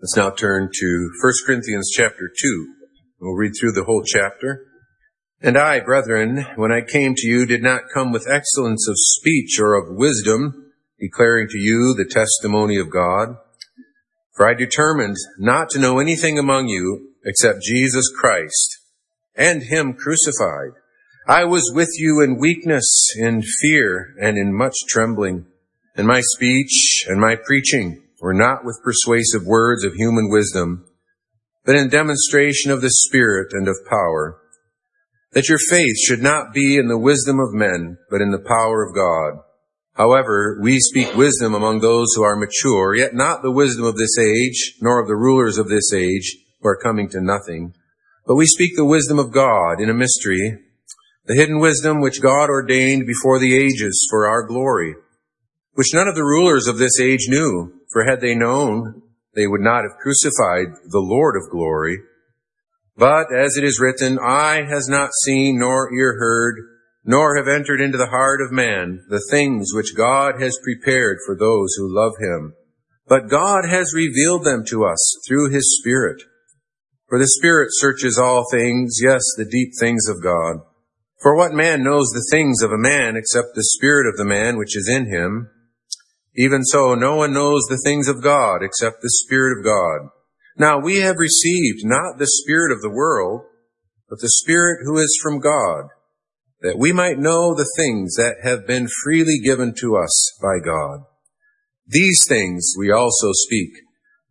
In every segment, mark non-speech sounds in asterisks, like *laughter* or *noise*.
Let's now turn to 1 Corinthians chapter 2. We'll read through the whole chapter. And I, brethren, when I came to you, did not come with excellence of speech or of wisdom, declaring to you the testimony of God. For I determined not to know anything among you except Jesus Christ and Him crucified. I was with you in weakness, in fear, and in much trembling. And my speech and my preaching were not with persuasive words of human wisdom, but in demonstration of the Spirit and of power, that your faith should not be in the wisdom of men, but in the power of God. However, we speak wisdom among those who are mature, yet not the wisdom of this age, nor of the rulers of this age, who are coming to nothing. But we speak the wisdom of God in a mystery, the hidden wisdom which God ordained before the ages for our glory, which none of the rulers of this age knew. For had they known, they would not have crucified the Lord of glory. But as it is written, eye has not seen nor ear heard, nor have entered into the heart of man the things which God has prepared for those who love him. But God has revealed them to us through his Spirit. For the Spirit searches all things, yes, the deep things of God. For what man knows the things of a man except the Spirit of the man which is in him? Even so, no one knows the things of God except the Spirit of God. Now we have received not the Spirit of the world, but the Spirit who is from God, that we might know the things that have been freely given to us by God. These things we also speak,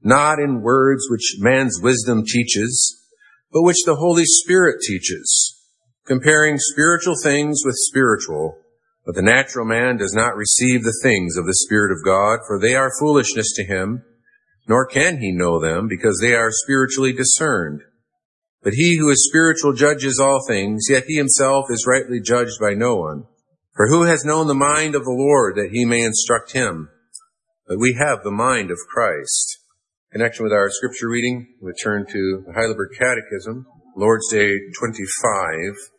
not in words which man's wisdom teaches, but which the Holy Spirit teaches, comparing spiritual things with spiritual. But the natural man does not receive the things of the Spirit of God, for they are foolishness to him, nor can he know them, because they are spiritually discerned. But he who is spiritual judges all things, yet he himself is rightly judged by no one. For who has known the mind of the Lord that he may instruct him? But we have the mind of Christ. In connection with our scripture reading, we turn to the Heidelberg Catechism, Lord's Day 25.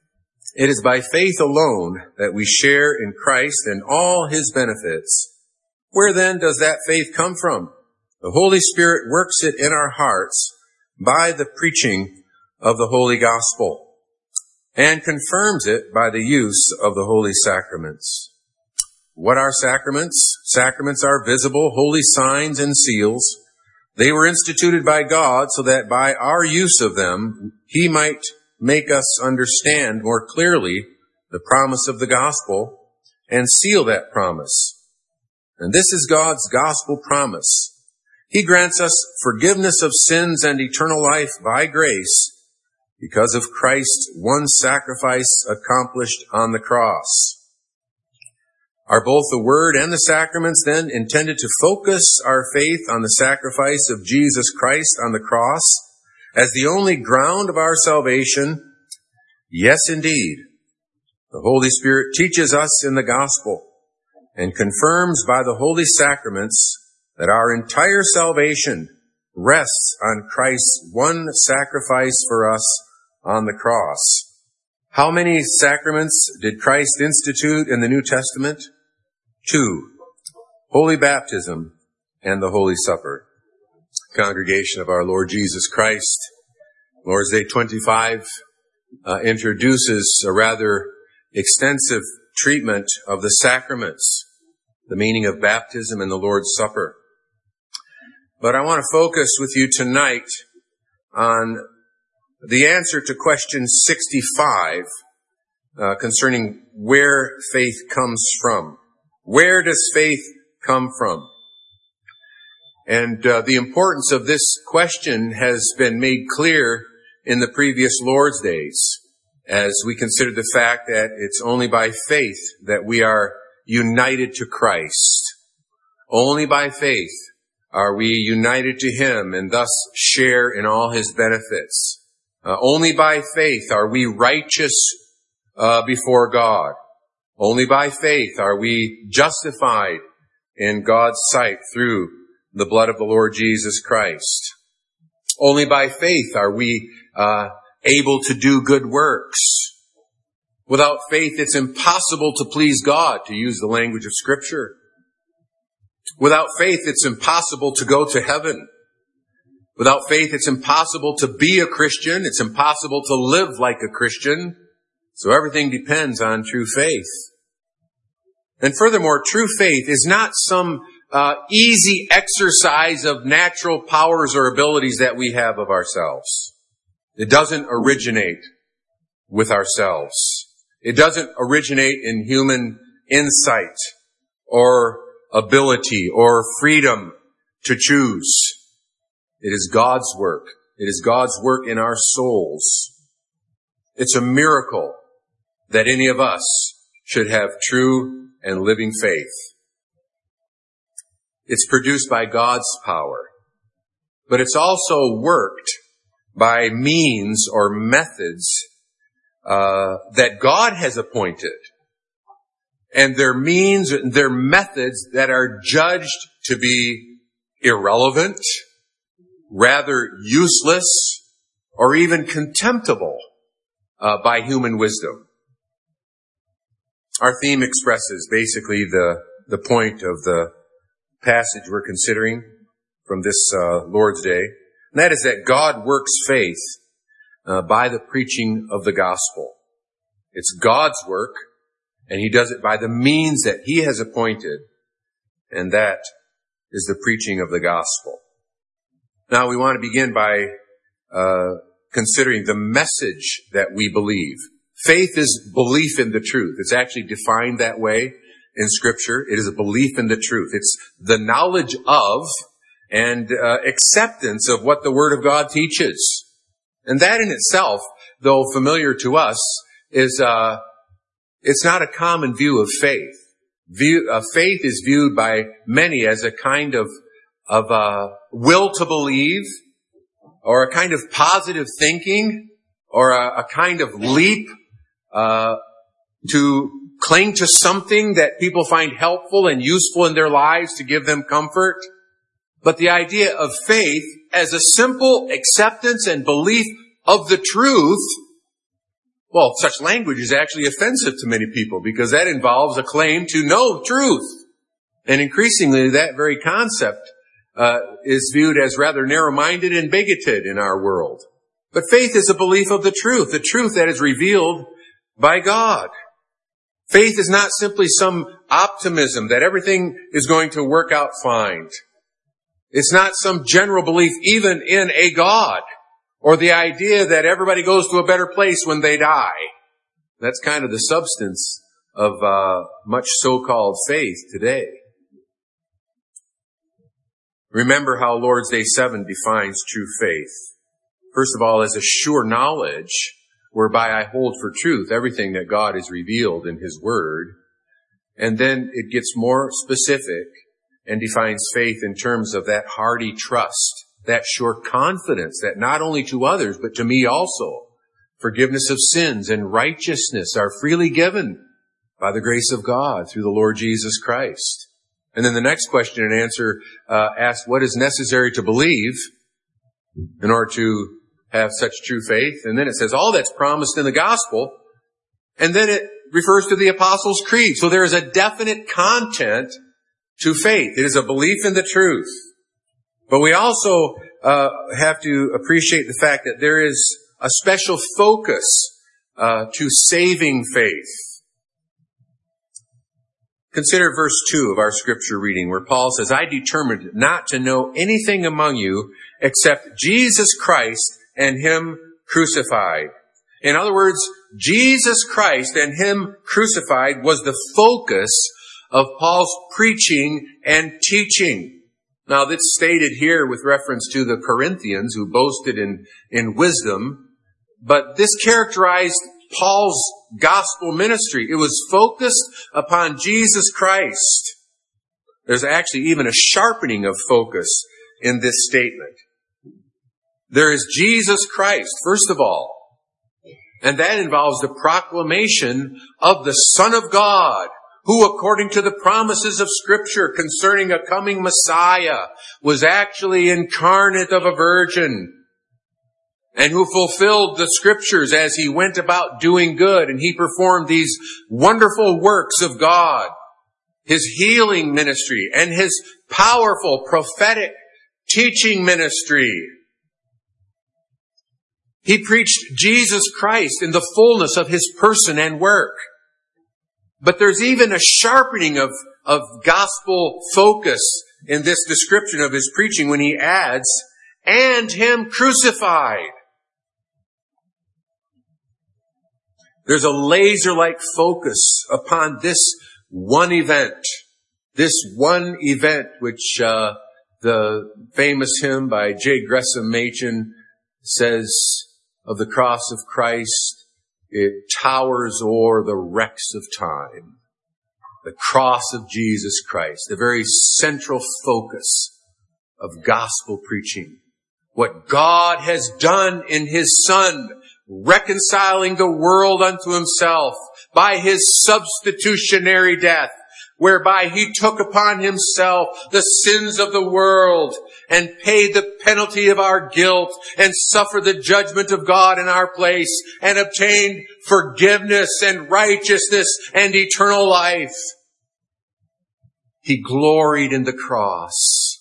It is by faith alone that we share in Christ and all his benefits. Where then does that faith come from? The Holy Spirit works it in our hearts by the preaching of the Holy Gospel and confirms it by the use of the holy sacraments. What are sacraments? Sacraments are visible, holy signs and seals. They were instituted by God so that by our use of them, He might make us understand more clearly the promise of the gospel and seal that promise. And this is God's gospel promise. He grants us forgiveness of sins and eternal life by grace because of Christ's one sacrifice accomplished on the cross. Are both the Word and the sacraments then intended to focus our faith on the sacrifice of Jesus Christ on the cross as the only ground of our salvation? Yes, indeed. The Holy Spirit teaches us in the gospel and confirms by the holy sacraments that our entire salvation rests on Christ's one sacrifice for us on the cross. How many sacraments did Christ institute in the New Testament? Two. Holy baptism and the Holy Supper congregation of our Lord Jesus Christ. Lord's Day 25 uh, introduces a rather extensive treatment of the sacraments, the meaning of baptism and the Lord's Supper. But I want to focus with you tonight on the answer to question 65 uh, concerning where faith comes from. Where does faith come from? And uh, the importance of this question has been made clear in the previous Lord's days as we consider the fact that it's only by faith that we are united to Christ. Only by faith are we united to Him and thus share in all His benefits. Uh, only by faith are we righteous uh, before God. Only by faith are we justified in God's sight through the blood of the Lord Jesus Christ. Only by faith are we uh, able to do good works. Without faith, it's impossible to please God, to use the language of Scripture. Without faith, it's impossible to go to heaven. Without faith, it's impossible to be a Christian. It's impossible to live like a Christian. So everything depends on true faith. And furthermore, true faith is not some uh, easy exercise of natural powers or abilities that we have of ourselves. It doesn't originate with ourselves. It doesn't originate in human insight or ability or freedom to choose. It is God's work. It is God's work in our souls. It's a miracle that any of us should have true and living faith. It's produced by God's power, but it's also worked by means or methods uh, that God has appointed, and their means, their methods that are judged to be irrelevant, rather useless, or even contemptible uh, by human wisdom. Our theme expresses basically the, the point of the passage we're considering from this uh, Lord's Day. And that is that God works faith uh, by the preaching of the gospel. It's God's work, and He does it by the means that He has appointed, and that is the preaching of the gospel. Now we want to begin by uh, considering the message that we believe. Faith is belief in the truth. It's actually defined that way in scripture. It is a belief in the truth. It's the knowledge of and uh, acceptance of what the word of God teaches. And that in itself, though familiar to us, is, uh, it's not a common view of faith. View, uh, faith is viewed by many as a kind of, of, uh, will to believe, or a kind of positive thinking, or a, a kind of leap, uh, to cling to something that people find helpful and useful in their lives to give them comfort. But the idea of faith as a simple acceptance and belief of the truth, well, such language is actually offensive to many people because that involves a claim to know truth. And increasingly that very concept uh, is viewed as rather narrow-minded and bigoted in our world. But faith is a belief of the truth, the truth that is revealed by God. Faith is not simply some optimism that everything is going to work out fine. It's not some general belief even in a God or the idea that everybody goes to a better place when they die. That's kind of the substance of uh, much so-called faith today. Remember how Lord's Day 7 defines true faith. First of all, as a sure knowledge whereby I hold for truth everything that God has revealed in His Word. And then it gets more specific and defines faith in terms of that hearty trust, that sure confidence that not only to others, but to me also, forgiveness of sins and righteousness are freely given by the grace of God through the Lord Jesus Christ. And then the next question and answer uh, asks what is necessary to believe in order to have such true faith. And then it says all that's promised in the gospel. And then it refers to the Apostles' Creed. So there is a definite content to faith. It is a belief in the truth. But we also uh, have to appreciate the fact that there is a special focus uh, to saving faith. Consider verse 2 of our scripture reading where Paul says, I determined not to know anything among you except Jesus Christ and Him crucified. In other words, Jesus Christ and Him crucified was the focus of Paul's preaching and teaching. Now that's stated here with reference to the Corinthians who boasted in, in wisdom, but this characterized Paul's gospel ministry. It was focused upon Jesus Christ. There's actually even a sharpening of focus in this statement. There is Jesus Christ, first of all. And that involves the proclamation of the Son of God, who according to the promises of scripture concerning a coming Messiah was actually incarnate of a virgin and who fulfilled the scriptures as he went about doing good and he performed these wonderful works of God, his healing ministry and his powerful prophetic teaching ministry He preached Jesus Christ in the fullness of his person and work. But there's even a sharpening of, of gospel focus in this description of his preaching when he adds, and him crucified. There's a laser-like focus upon this one event. This one event, which uh, the famous hymn by J. Gresham Machen says of the cross of Christ, it towers o'er the wrecks of time. The cross of Jesus Christ, the very central focus of gospel preaching. What God has done in His Son reconciling the world unto himself by his substitutionary death, whereby he took upon himself the sins of the world and paid the penalty of our guilt and suffered the judgment of God in our place and obtained forgiveness and righteousness and eternal life. He gloried in the cross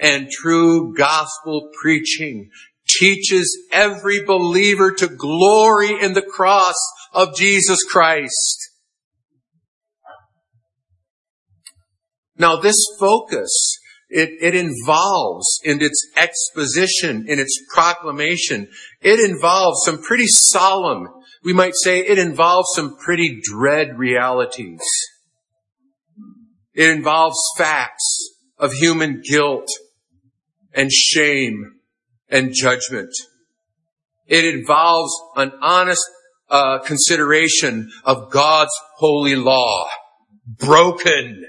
and true gospel preaching teaches every believer to glory in the cross of Jesus Christ. Now this focus, it, it involves in its exposition, in its proclamation, it involves some pretty solemn, we might say it involves some pretty dread realities. It involves facts of human guilt and shame and judgment. It involves an honest uh, consideration of God's holy law, broken.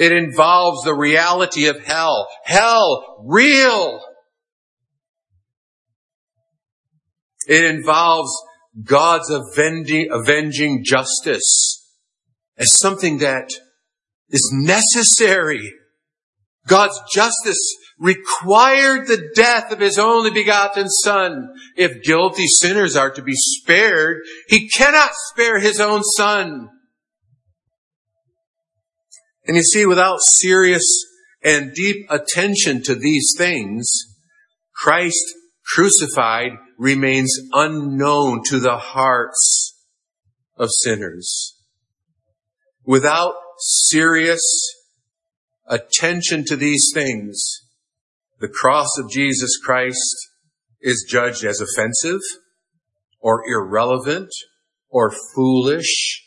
It involves the reality of hell. Hell, real. It involves God's avenging, justice as something that is necessary. God's justice required the death of his only begotten son. If guilty sinners are to be spared, he cannot spare his own son. And you see, without serious and deep attention to these things, Christ crucified remains unknown to the hearts of sinners. Without serious attention to these things, the cross of Jesus Christ is judged as offensive or irrelevant or foolish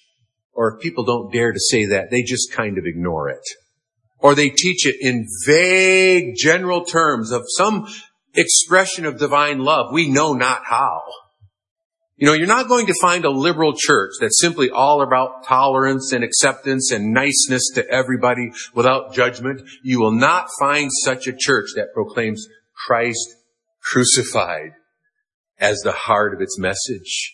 or if people don't dare to say that. They just kind of ignore it. Or they teach it in vague general terms of some expression of divine love. We know not how. You know, you're not going to find a liberal church that's simply all about tolerance and acceptance and niceness to everybody without judgment. You will not find such a church that proclaims Christ crucified as the heart of its message.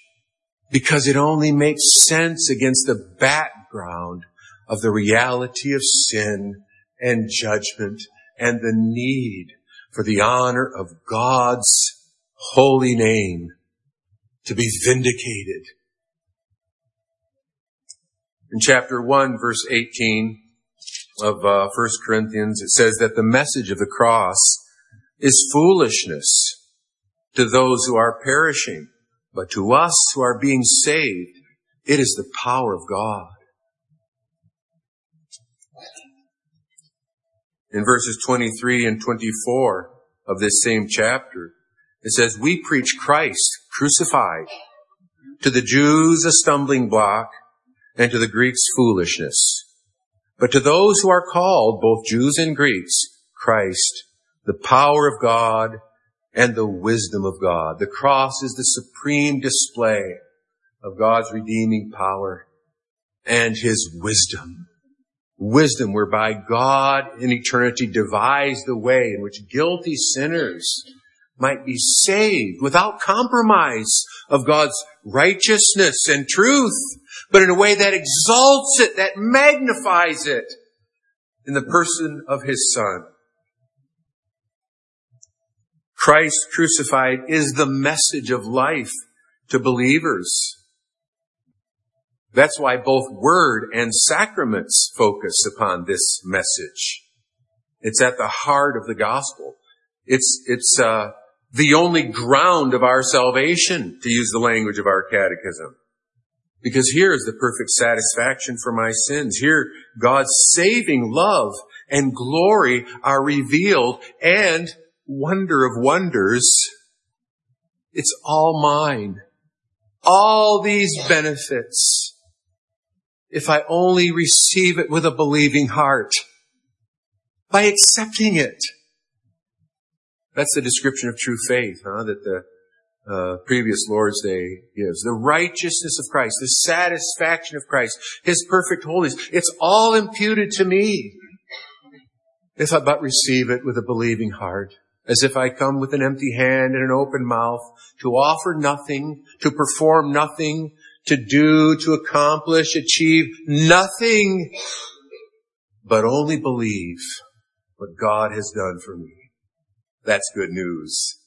Because it only makes sense against the background of the reality of sin and judgment and the need for the honor of God's holy name to be vindicated. In chapter 1 verse 18 of uh, 1 Corinthians, it says that the message of the cross is foolishness to those who are perishing, but to us who are being saved, it is the power of God. In verses 23 and 24 of this same chapter, it says, we preach Christ crucified. To the Jews a stumbling block and to the Greeks foolishness. But to those who are called, both Jews and Greeks, Christ, the power of God and the wisdom of God. The cross is the supreme display of God's redeeming power and His wisdom. Wisdom whereby God in eternity devised the way in which guilty sinners might be saved without compromise of God's righteousness and truth, but in a way that exalts it, that magnifies it in the person of His Son. Christ crucified is the message of life to believers. That's why both word and sacraments focus upon this message. It's at the heart of the gospel. It's, it's, uh, the only ground of our salvation, to use the language of our catechism. Because here is the perfect satisfaction for my sins. Here, God's saving love and glory are revealed and wonder of wonders, it's all mine. All these benefits. If I only receive it with a believing heart. By accepting it. That's the description of true faith, huh? That the uh, previous Lord's Day gives. The righteousness of Christ, the satisfaction of Christ, His perfect holiness. It's all imputed to me. If I but receive it with a believing heart, as if I come with an empty hand and an open mouth to offer nothing, to perform nothing, to do, to accomplish, achieve nothing, but only believe what God has done for me. That's good news.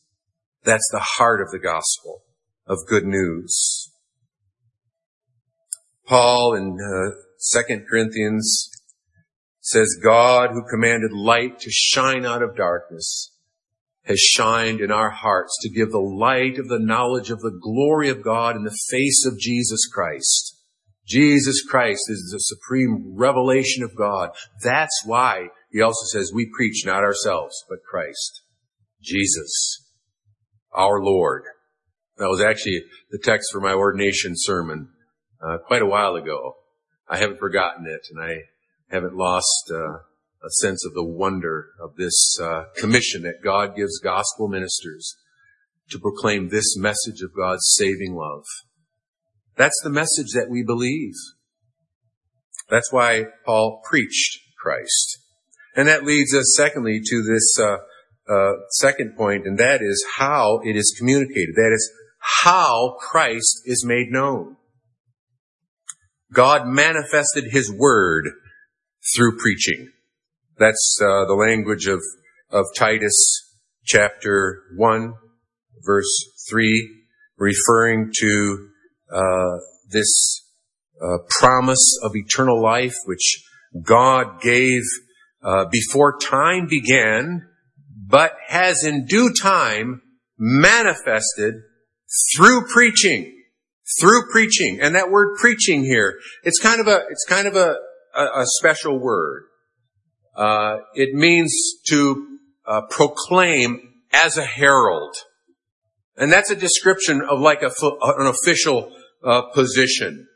That's the heart of the gospel of good news. Paul in uh, 2 Corinthians says, God who commanded light to shine out of darkness has shined in our hearts to give the light of the knowledge of the glory of God in the face of Jesus Christ. Jesus Christ is the supreme revelation of God. That's why he also says we preach not ourselves, but Christ. Jesus. Our Lord. That was actually the text for my ordination sermon uh, quite a while ago. I haven't forgotten it, and I haven't lost uh, a sense of the wonder of this uh, commission that God gives gospel ministers to proclaim this message of God's saving love. That's the message that we believe. That's why Paul preached Christ. And that leads us, secondly, to this uh, uh, second point, and that is how it is communicated. That is how Christ is made known. God manifested His Word through preaching. That's uh, the language of, of Titus chapter 1, verse 3, referring to uh, this uh, promise of eternal life which God gave uh, before time began, but has in due time manifested through preaching. Through preaching. And that word preaching here, it's kind of a, it's kind of a, a, a special word. Uh, it means to uh, proclaim as a herald. And that's a description of like a, an official uh, position.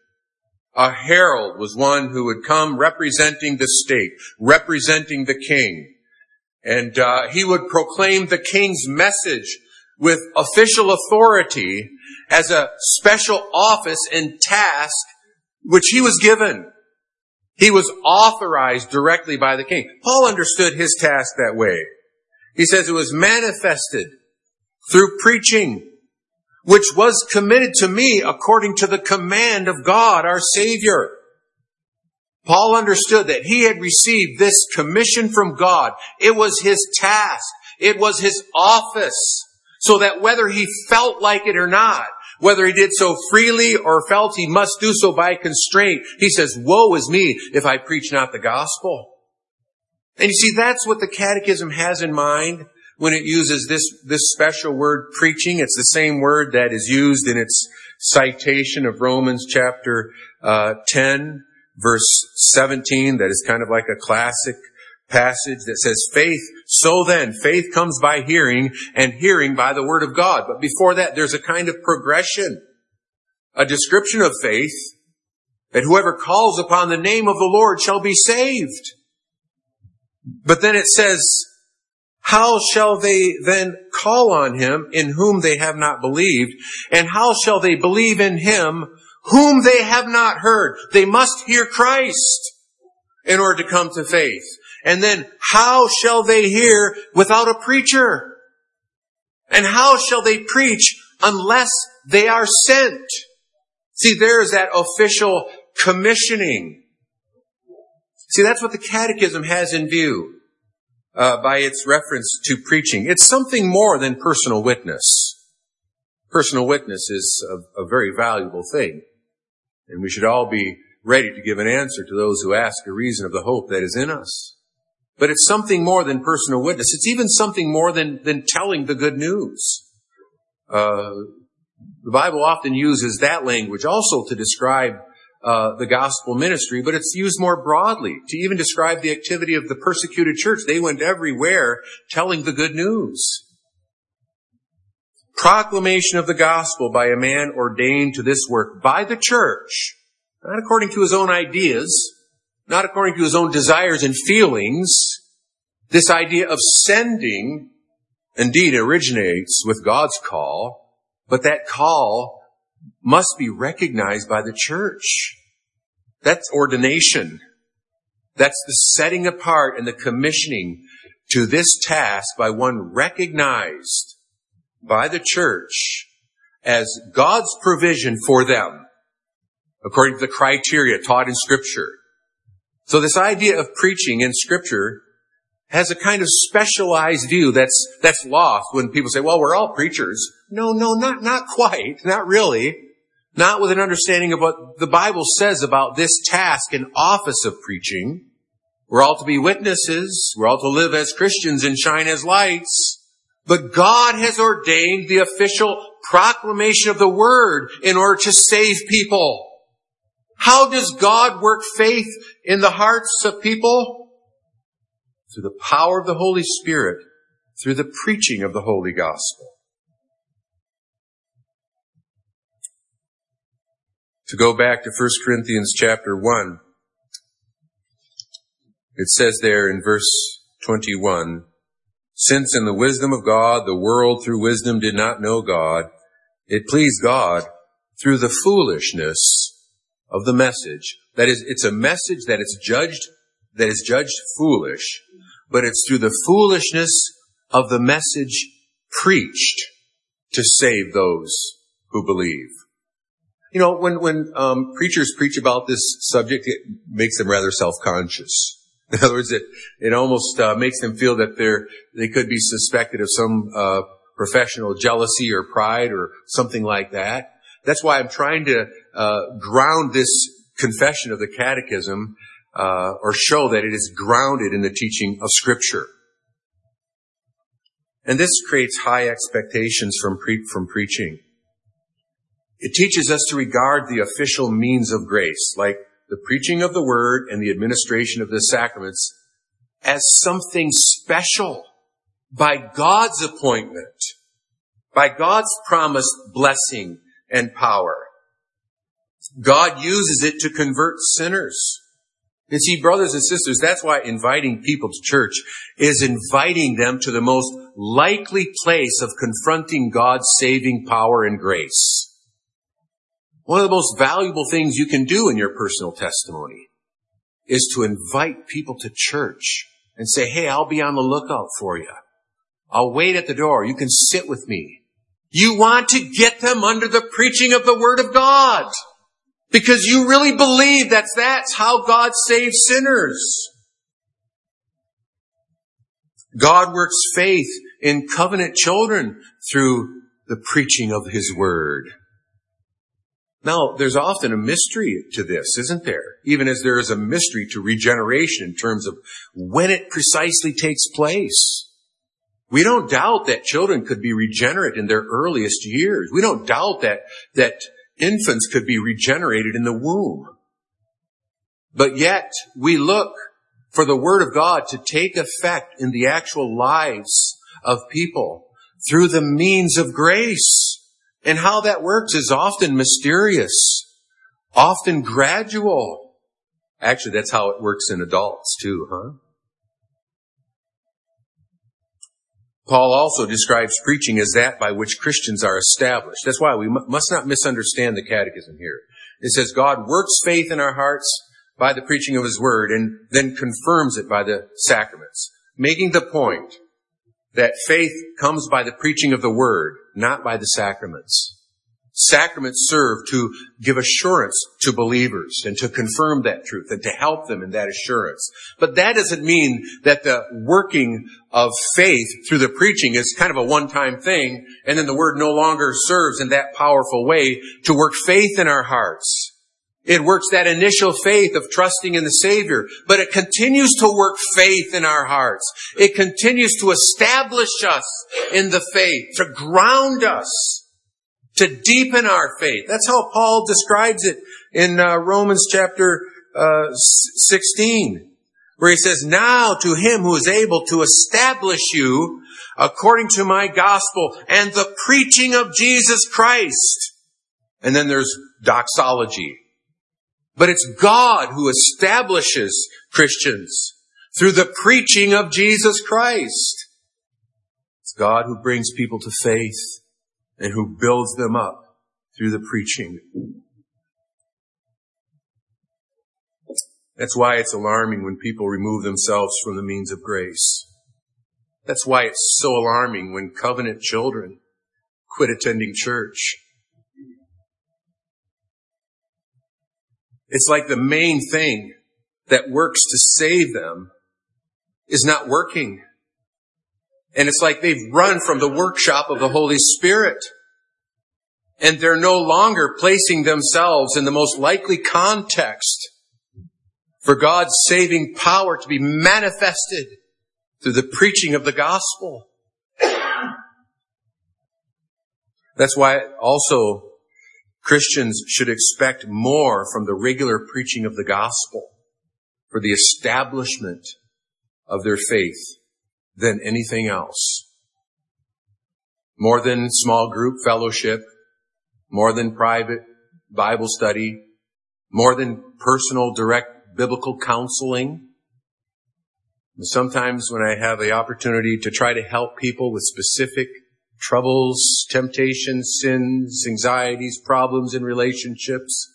A herald was one who would come representing the state, representing the king. And uh, he would proclaim the king's message with official authority as a special office and task which he was given. He was authorized directly by the king. Paul understood his task that way. He says it was manifested through preaching, which was committed to me according to the command of God, our Savior. Paul understood that he had received this commission from God. It was his task. It was his office. So that whether he felt like it or not, whether he did so freely or felt he must do so by constraint, he says, woe is me if I preach not the gospel. And you see, that's what the catechism has in mind when it uses this, this special word preaching. It's the same word that is used in its citation of Romans chapter uh, 10, verse 17, that is kind of like a classic passage that says faith, so then faith comes by hearing and hearing by the word of God. But before that, there's a kind of progression, a description of faith that whoever calls upon the name of the Lord shall be saved. But then it says, how shall they then call on him in whom they have not believed? And how shall they believe in him whom they have not heard? They must hear Christ in order to come to faith. And then how shall they hear without a preacher? And how shall they preach unless they are sent? See, there's that official commissioning. See, that's what the catechism has in view uh, by its reference to preaching. It's something more than personal witness. Personal witness is a, a very valuable thing. And we should all be ready to give an answer to those who ask a reason of the hope that is in us. But it's something more than personal witness. It's even something more than, than telling the good news. Uh, the Bible often uses that language also to describe uh, the gospel ministry, but it's used more broadly to even describe the activity of the persecuted church. They went everywhere telling the good news. Proclamation of the gospel by a man ordained to this work by the church, not according to his own ideas, not according to his own desires and feelings. This idea of sending indeed originates with God's call, but that call must be recognized by the church. That's ordination. That's the setting apart and the commissioning to this task by one recognized by the church as God's provision for them, according to the criteria taught in scripture. So this idea of preaching in scripture has a kind of specialized view that's, that's lost when people say, well, we're all preachers. No, no, not, not quite, not really. Not with an understanding of what the Bible says about this task and office of preaching. We're all to be witnesses. We're all to live as Christians and shine as lights. But God has ordained the official proclamation of the word in order to save people. How does God work faith in the hearts of people? Through the power of the Holy Spirit, through the preaching of the Holy Gospel. To go back to 1 Corinthians chapter 1, it says there in verse 21, since in the wisdom of God, the world through wisdom did not know God, it pleased God through the foolishness of the message. That is, it's a message that is judged, that is judged foolish, but it's through the foolishness of the message preached to save those who believe. You know, when, when um, preachers preach about this subject, it makes them rather self-conscious. *laughs* In other words, it, it almost uh, makes them feel that they're, they could be suspected of some uh, professional jealousy or pride or something like that. That's why I'm trying to ground this confession of the catechism uh, or show that it is grounded in the teaching of Scripture. And this creates high expectations from, pre- from preaching. It teaches us to regard the official means of grace, like the preaching of the word and the administration of the sacraments, as something special by God's appointment, by God's promised blessing and power. God uses it to convert sinners. And see, brothers and sisters, that's why inviting people to church is inviting them to the most likely place of confronting God's saving power and grace. One of the most valuable things you can do in your personal testimony is to invite people to church and say, Hey, I'll be on the lookout for you. I'll wait at the door. You can sit with me. You want to get them under the preaching of the Word of God. Because you really believe that's, that's how God saves sinners. God works faith in covenant children through the preaching of His Word. Now, there's often a mystery to this, isn't there? Even as there is a mystery to regeneration in terms of when it precisely takes place. We don't doubt that children could be regenerate in their earliest years. We don't doubt that, that infants could be regenerated in the womb. But yet, we look for the Word of God to take effect in the actual lives of people through the means of grace. And how that works is often mysterious, often gradual. Actually, that's how it works in adults too, huh? Paul also describes preaching as that by which Christians are established. That's why we must not misunderstand the catechism here. It says God works faith in our hearts by the preaching of his word and then confirms it by the sacraments, making the point that faith comes by the preaching of the word, not by the sacraments. Sacraments serve to give assurance to believers and to confirm that truth and to help them in that assurance. But that doesn't mean that the working of faith through the preaching is kind of a one-time thing and then the word no longer serves in that powerful way to work faith in our hearts. It works that initial faith of trusting in the Savior, but it continues to work faith in our hearts. It continues to establish us in the faith, to ground us, to deepen our faith. That's how Paul describes it in uh, Romans chapter uh, 16, where he says, Now to him who is able to establish you according to my gospel and the preaching of Jesus Christ. And then there's doxology but it's God who establishes Christians through the preaching of Jesus Christ. It's God who brings people to faith and who builds them up through the preaching. That's why it's alarming when people remove themselves from the means of grace. That's why it's so alarming when covenant children quit attending church. It's like the main thing that works to save them is not working. And it's like they've run from the workshop of the Holy Spirit. And they're no longer placing themselves in the most likely context for God's saving power to be manifested through the preaching of the gospel. That's why also Christians should expect more from the regular preaching of the gospel for the establishment of their faith than anything else. More than small group fellowship, more than private Bible study, more than personal direct biblical counseling. Sometimes when I have the opportunity to try to help people with specific troubles, temptations, sins, anxieties, problems in relationships,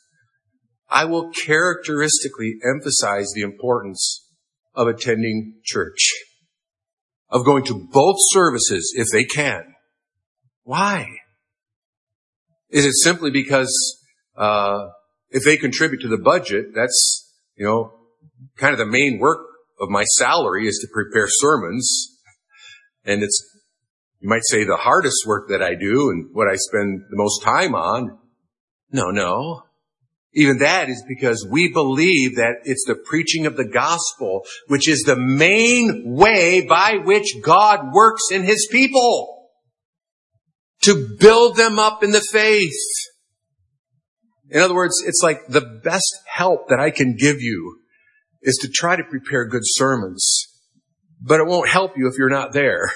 I will characteristically emphasize the importance of attending church, of going to both services if they can. Why? Is it simply because uh, if they contribute to the budget, that's you know kind of the main work of my salary is to prepare sermons, and it's you might say the hardest work that I do and what I spend the most time on. No, no. Even that is because we believe that it's the preaching of the gospel, which is the main way by which God works in his people to build them up in the faith. In other words, it's like the best help that I can give you is to try to prepare good sermons, but it won't help you if you're not there.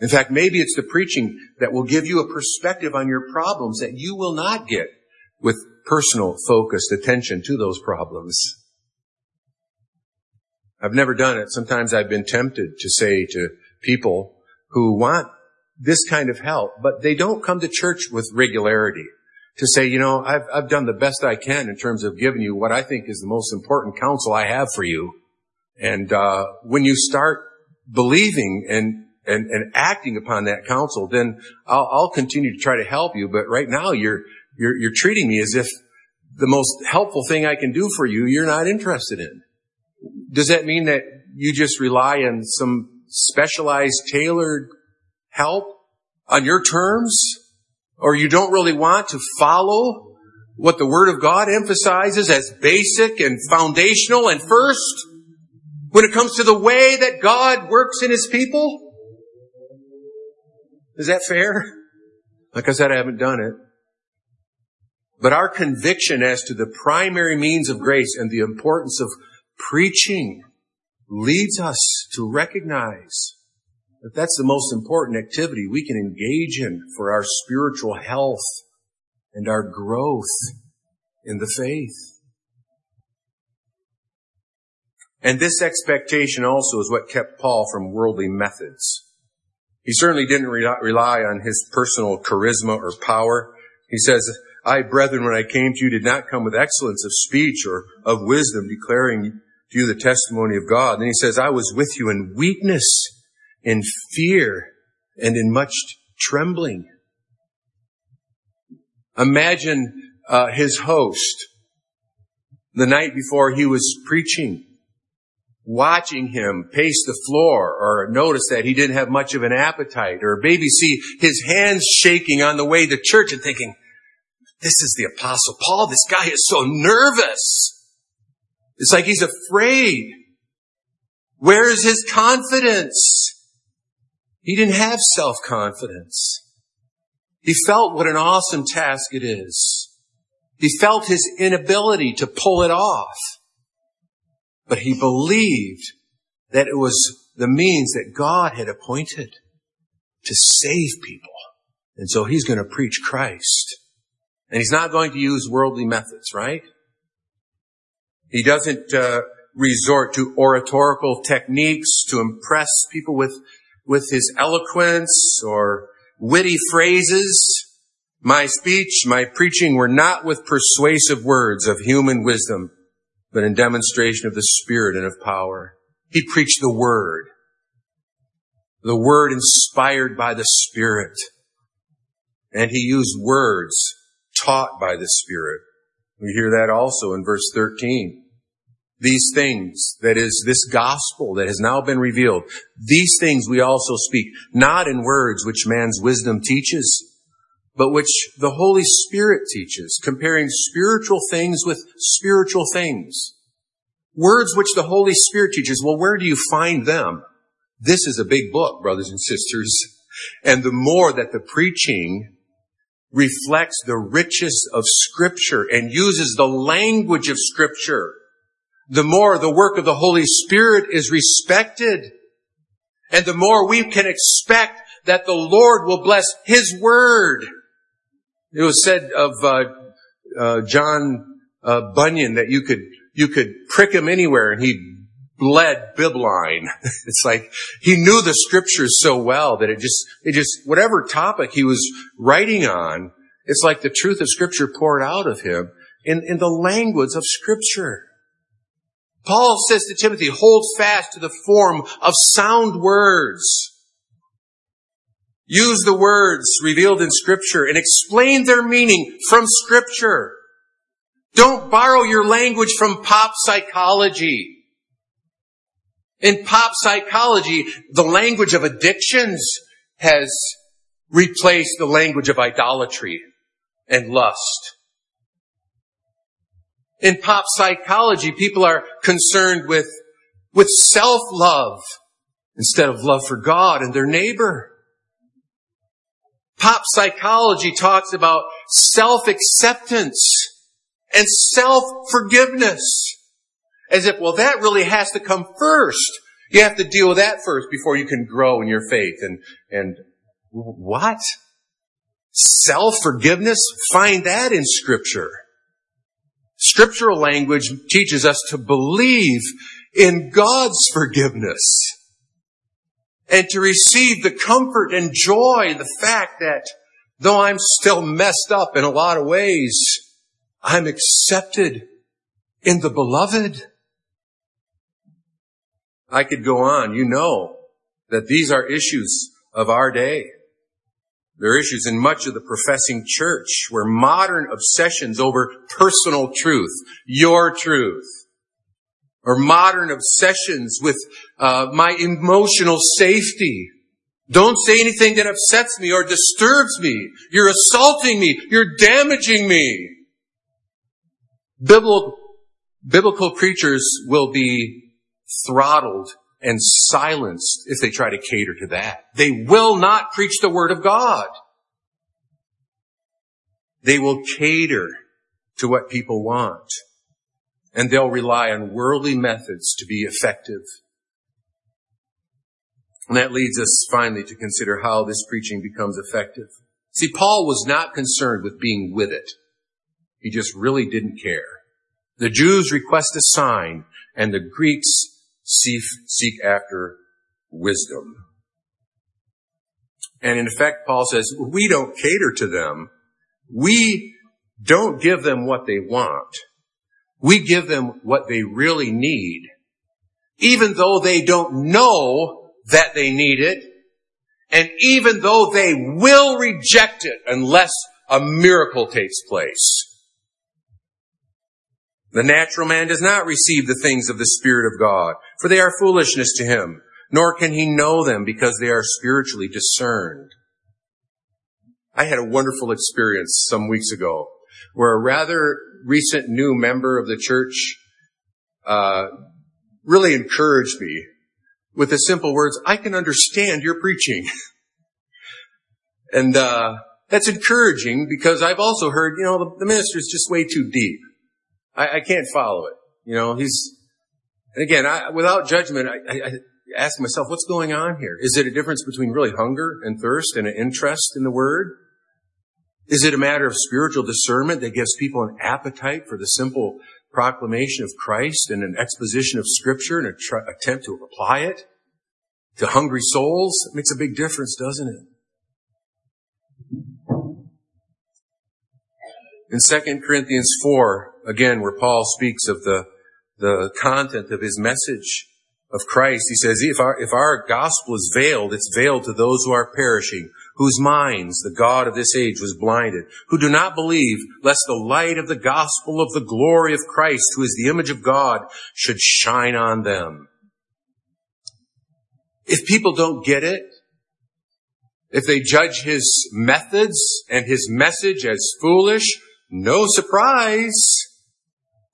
In fact, maybe it's the preaching that will give you a perspective on your problems that you will not get with personal focused attention to those problems. I've never done it. Sometimes I've been tempted to say to people who want this kind of help, but they don't come to church with regularity to say, you know, I've, I've done the best I can in terms of giving you what I think is the most important counsel I have for you. And uh, when you start believing and and, and acting upon that counsel, then I'll, I'll continue to try to help you. But right now you're, you're, you're treating me as if the most helpful thing I can do for you, you're not interested in. Does that mean that you just rely on some specialized, tailored help on your terms? Or you don't really want to follow what the Word of God emphasizes as basic and foundational and first when it comes to the way that God works in His people? Is that fair? Like I said, I haven't done it. But our conviction as to the primary means of grace and the importance of preaching leads us to recognize that that's the most important activity we can engage in for our spiritual health and our growth in the faith. And this expectation also is what kept Paul from worldly methods. He certainly didn't rely on his personal charisma or power. He says, I, brethren, when I came to you, did not come with excellence of speech or of wisdom, declaring to you the testimony of God. Then he says, I was with you in weakness, in fear, and in much trembling. Imagine uh, his host the night before he was preaching watching him pace the floor or notice that he didn't have much of an appetite or maybe see his hands shaking on the way to church and thinking, This is the apostle Paul. This guy is so nervous. It's like he's afraid. Where is his confidence? He didn't have self-confidence. He felt what an awesome task it is. He felt his inability to pull it off. But he believed that it was the means that God had appointed to save people. And so he's going to preach Christ. And he's not going to use worldly methods, right? He doesn't uh, resort to oratorical techniques to impress people with, with his eloquence or witty phrases. My speech, my preaching were not with persuasive words of human wisdom, but in demonstration of the Spirit and of power. He preached the Word. The Word inspired by the Spirit. And he used words taught by the Spirit. We hear that also in verse 13. These things, that is this gospel that has now been revealed, these things we also speak, not in words which man's wisdom teaches, but which the Holy Spirit teaches, comparing spiritual things with spiritual things. Words which the Holy Spirit teaches, well, where do you find them? This is a big book, brothers and sisters. And the more that the preaching reflects the riches of scripture and uses the language of scripture, the more the work of the Holy Spirit is respected. And the more we can expect that the Lord will bless His Word. It was said of uh, uh, John uh, Bunyan that you could you could prick him anywhere and he bled bibline. *laughs* it's like he knew the scriptures so well that it just it just whatever topic he was writing on, it's like the truth of scripture poured out of him in, in the language of scripture. Paul says to Timothy, hold fast to the form of sound words. Use the words revealed in scripture and explain their meaning from scripture. Don't borrow your language from pop psychology. In pop psychology, the language of addictions has replaced the language of idolatry and lust. In pop psychology, people are concerned with, with self-love instead of love for God and their neighbor. Pop psychology talks about self-acceptance and self-forgiveness. As if, well, that really has to come first. You have to deal with that first before you can grow in your faith. And, and what? Self-forgiveness? Find that in scripture. Scriptural language teaches us to believe in God's forgiveness and to receive the comfort and joy, the fact that though I'm still messed up in a lot of ways, I'm accepted in the beloved. I could go on. You know that these are issues of our day. There are issues in much of the professing church where modern obsessions over personal truth, your truth, or modern obsessions with uh, my emotional safety. Don't say anything that upsets me or disturbs me. You're assaulting me. You're damaging me. Biblical, biblical preachers will be throttled and silenced if they try to cater to that. They will not preach the word of God. They will cater to what people want. And they'll rely on worldly methods to be effective. And that leads us finally to consider how this preaching becomes effective. See, Paul was not concerned with being with it. He just really didn't care. The Jews request a sign and the Greeks seek, seek after wisdom. And in effect, Paul says, we don't cater to them. We don't give them what they want. We give them what they really need, even though they don't know that they need it, and even though they will reject it unless a miracle takes place. The natural man does not receive the things of the Spirit of God, for they are foolishness to him, nor can he know them because they are spiritually discerned. I had a wonderful experience some weeks ago. where a rather recent new member of the church uh, really encouraged me with the simple words, I can understand your preaching. *laughs* and uh, that's encouraging because I've also heard, you know, the, the minister's just way too deep. I, I, can't follow it. You know, he's, and again, I, without judgment, I, I ask myself, what's going on here? Is it a difference between really hunger and thirst and an interest in the word? Is it a matter of spiritual discernment that gives people an appetite for the simple proclamation of Christ and an exposition of scripture and an tr- attempt to apply it to hungry souls? It makes a big difference, doesn't it? In 2 Corinthians 4, again, where Paul speaks of the, the content of his message of Christ, he says, if our, if our gospel is veiled, it's veiled to those who are perishing, whose minds the God of this age was blinded, who do not believe, lest the light of the gospel of the glory of Christ, who is the image of God, should shine on them. If people don't get it, if they judge his methods and his message as foolish, no surprise.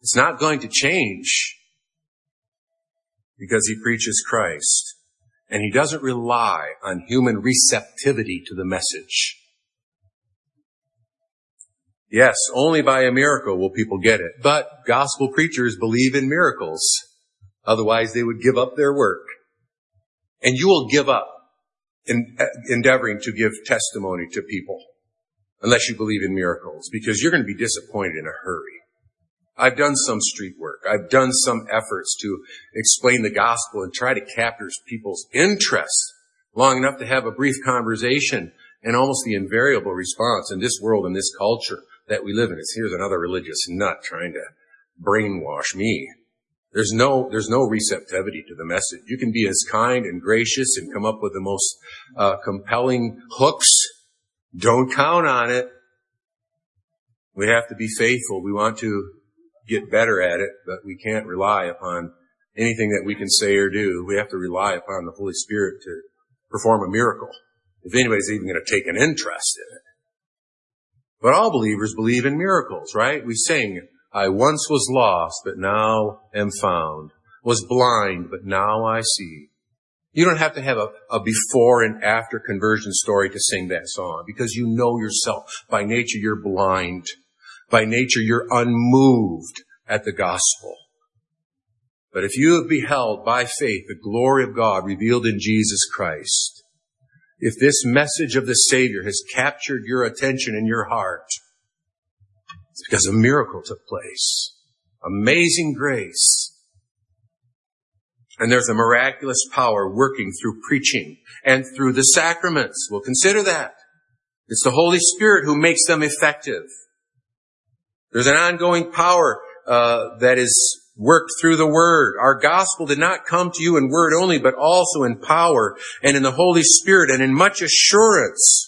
It's not going to change because he preaches Christ and he doesn't rely on human receptivity to the message. Yes, only by a miracle will people get it, but gospel preachers believe in miracles. Otherwise they would give up their work. And you will give up in uh, endeavoring to give testimony to people unless you believe in miracles because you're going to be disappointed in a hurry. I've done some street work. I've done some efforts to explain the gospel and try to capture people's interest long enough to have a brief conversation and almost the invariable response in this world and this culture that we live in is here's another religious nut trying to brainwash me. There's no, there's no receptivity to the message. You can be as kind and gracious and come up with the most uh, compelling hooks. Don't count on it. We have to be faithful. We want to get better at it, but we can't rely upon anything that we can say or do. We have to rely upon the Holy Spirit to perform a miracle. If anybody's even going to take an interest in it. But all believers believe in miracles, right? We sing, I once was lost, but now am found. Was blind, but now I see. You don't have to have a, a, before and after conversion story to sing that song because you know yourself. By nature, you're blind. By nature, you're unmoved at the gospel. But if you have beheld by faith the glory of God revealed in Jesus Christ, if this message of the Savior has captured your attention and your heart, it's because a miracle took place. Amazing grace. And there's a miraculous power working through preaching and through the sacraments. We'll consider that. It's the Holy Spirit who makes them effective. There's an ongoing power uh, that is worked through the Word. Our gospel did not come to you in word only, but also in power and in the Holy Spirit and in much assurance.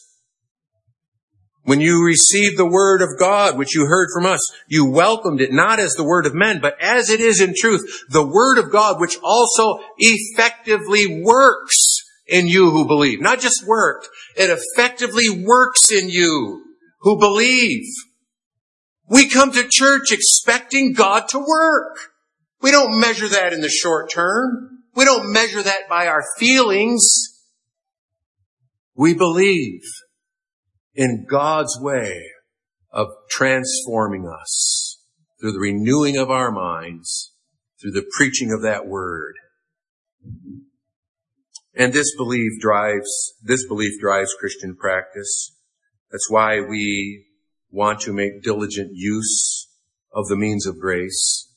When you received the Word of God, which you heard from us, you welcomed it not as the Word of men, but as it is in truth, the Word of God, which also effectively works in you who believe. Not just worked, it effectively works in you who believe. We come to church expecting God to work. We don't measure that in the short term. We don't measure that by our feelings. We believe in God's way of transforming us through the renewing of our minds, through the preaching of that word. And this belief drives, this belief drives Christian practice. That's why we want to make diligent use of the means of grace.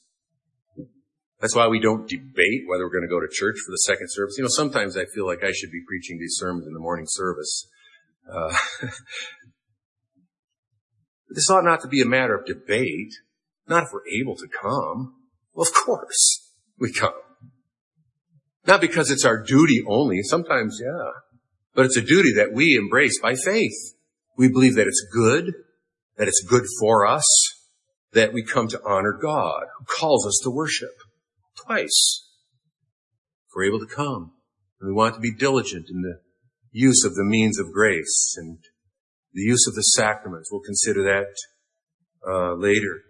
That's why we don't debate whether we're going to go to church for the second service. You know, sometimes I feel like I should be preaching these sermons in the morning service. Uh, *laughs* this ought not to be a matter of debate, not if we're able to come. Well, of course we come. Not because it's our duty only. Sometimes, yeah. But it's a duty that we embrace by faith. We believe that it's good that it's good for us that we come to honor God who calls us to worship twice. If we're able to come and we want to be diligent in the use of the means of grace and the use of the sacraments, we'll consider that uh, later.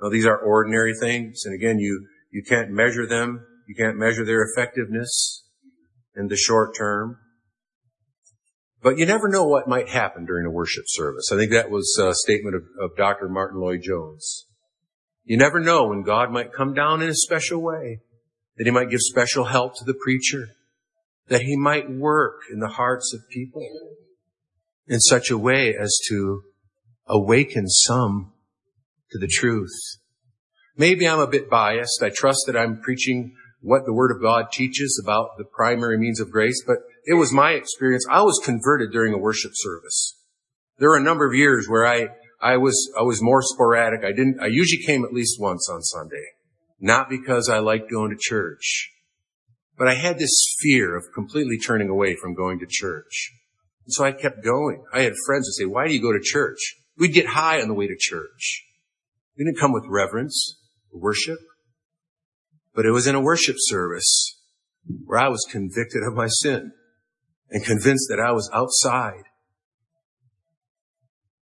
Now, these are ordinary things, and again, you you can't measure them. You can't measure their effectiveness in the short term. But you never know what might happen during a worship service. I think that was a statement of, of Dr. Martyn Lloyd-Jones. You never know when God might come down in a special way, that he might give special help to the preacher, that he might work in the hearts of people in such a way as to awaken some to the truth. Maybe I'm a bit biased. I trust that I'm preaching what the Word of God teaches about the primary means of grace, but it was my experience. I was converted during a worship service. There were a number of years where I, I was, I was more sporadic. I didn't, I usually came at least once on Sunday. Not because I liked going to church, but I had this fear of completely turning away from going to church. And so I kept going. I had friends that say, why do you go to church? We'd get high on the way to church. We didn't come with reverence, worship. But it was in a worship service where I was convicted of my sin and convinced that I was outside.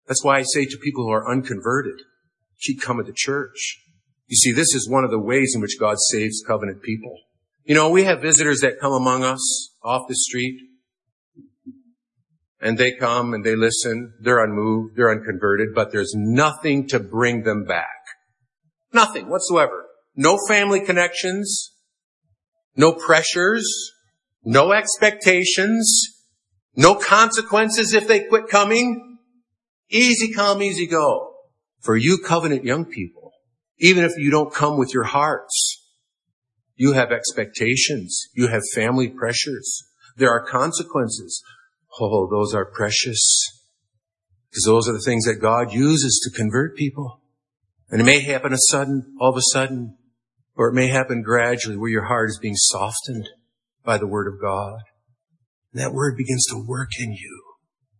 That's why I say to people who are unconverted, keep coming to church. You see, this is one of the ways in which God saves covenant people. You know, we have visitors that come among us off the street and they come and they listen. They're unmoved. They're unconverted, but there's nothing to bring them back. Nothing whatsoever. No family connections, no pressures, no expectations, no consequences if they quit coming. Easy come, easy go. For you covenant young people, even if you don't come with your hearts, you have expectations. You have family pressures. There are consequences. Oh, those are precious. Because those are the things that God uses to convert people. And it may happen a sudden, all of a sudden, or it may happen gradually where your heart is being softened by the Word of God. And that Word begins to work in you.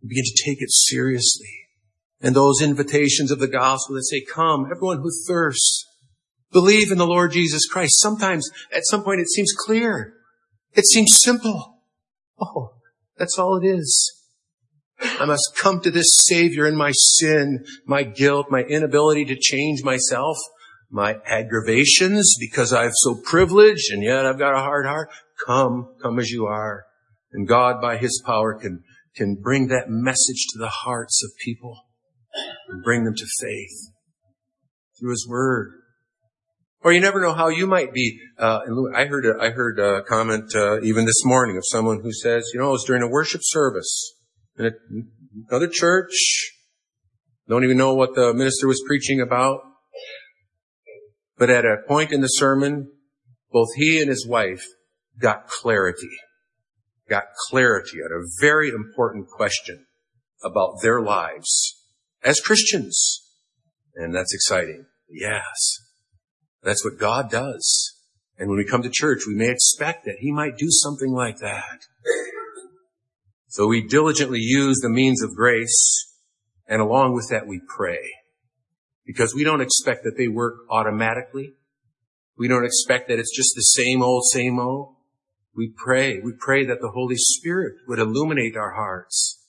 You begin to take it seriously. And those invitations of the gospel that say, come, everyone who thirsts, believe in the Lord Jesus Christ. Sometimes, at some point, it seems clear. It seems simple. Oh, that's all it is. I must come to this Savior in my sin, my guilt, my inability to change myself, my aggravations because I'm so privileged and yet I've got a hard heart. Come, come as you are. And God, by His power, can, can bring that message to the hearts of people and bring them to faith through His Word. Or you never know how you might be. Uh, I heard a, I heard a comment uh, even this morning of someone who says, you know, it was during a worship service in another church. Don't even know what the minister was preaching about. But at a point in the sermon, both he and his wife got clarity. Got clarity on a very important question about their lives as Christians. And that's exciting. Yes. That's what God does. And when we come to church, we may expect that He might do something like that. So we diligently use the means of grace, and along with that we pray. Because we don't expect that they work automatically. We don't expect that it's just the same old, same old. We pray. We pray that the Holy Spirit would illuminate our hearts.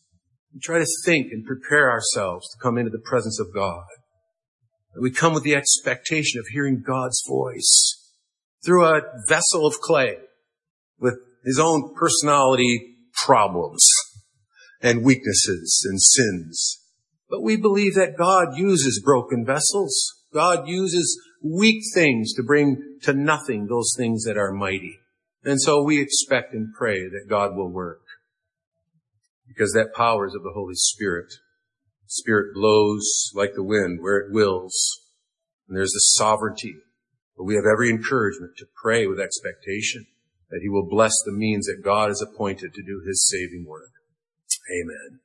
We try to think and prepare ourselves to come into the presence of God. We come with the expectation of hearing God's voice through a vessel of clay with his own personality problems and weaknesses and sins. But we believe that God uses broken vessels. God uses weak things to bring to nothing those things that are mighty. And so we expect and pray that God will work because that power is of the Holy Spirit. Spirit blows like the wind where it wills. And there's a sovereignty. But we have every encouragement to pray with expectation that he will bless the means that God has appointed to do his saving work. Amen.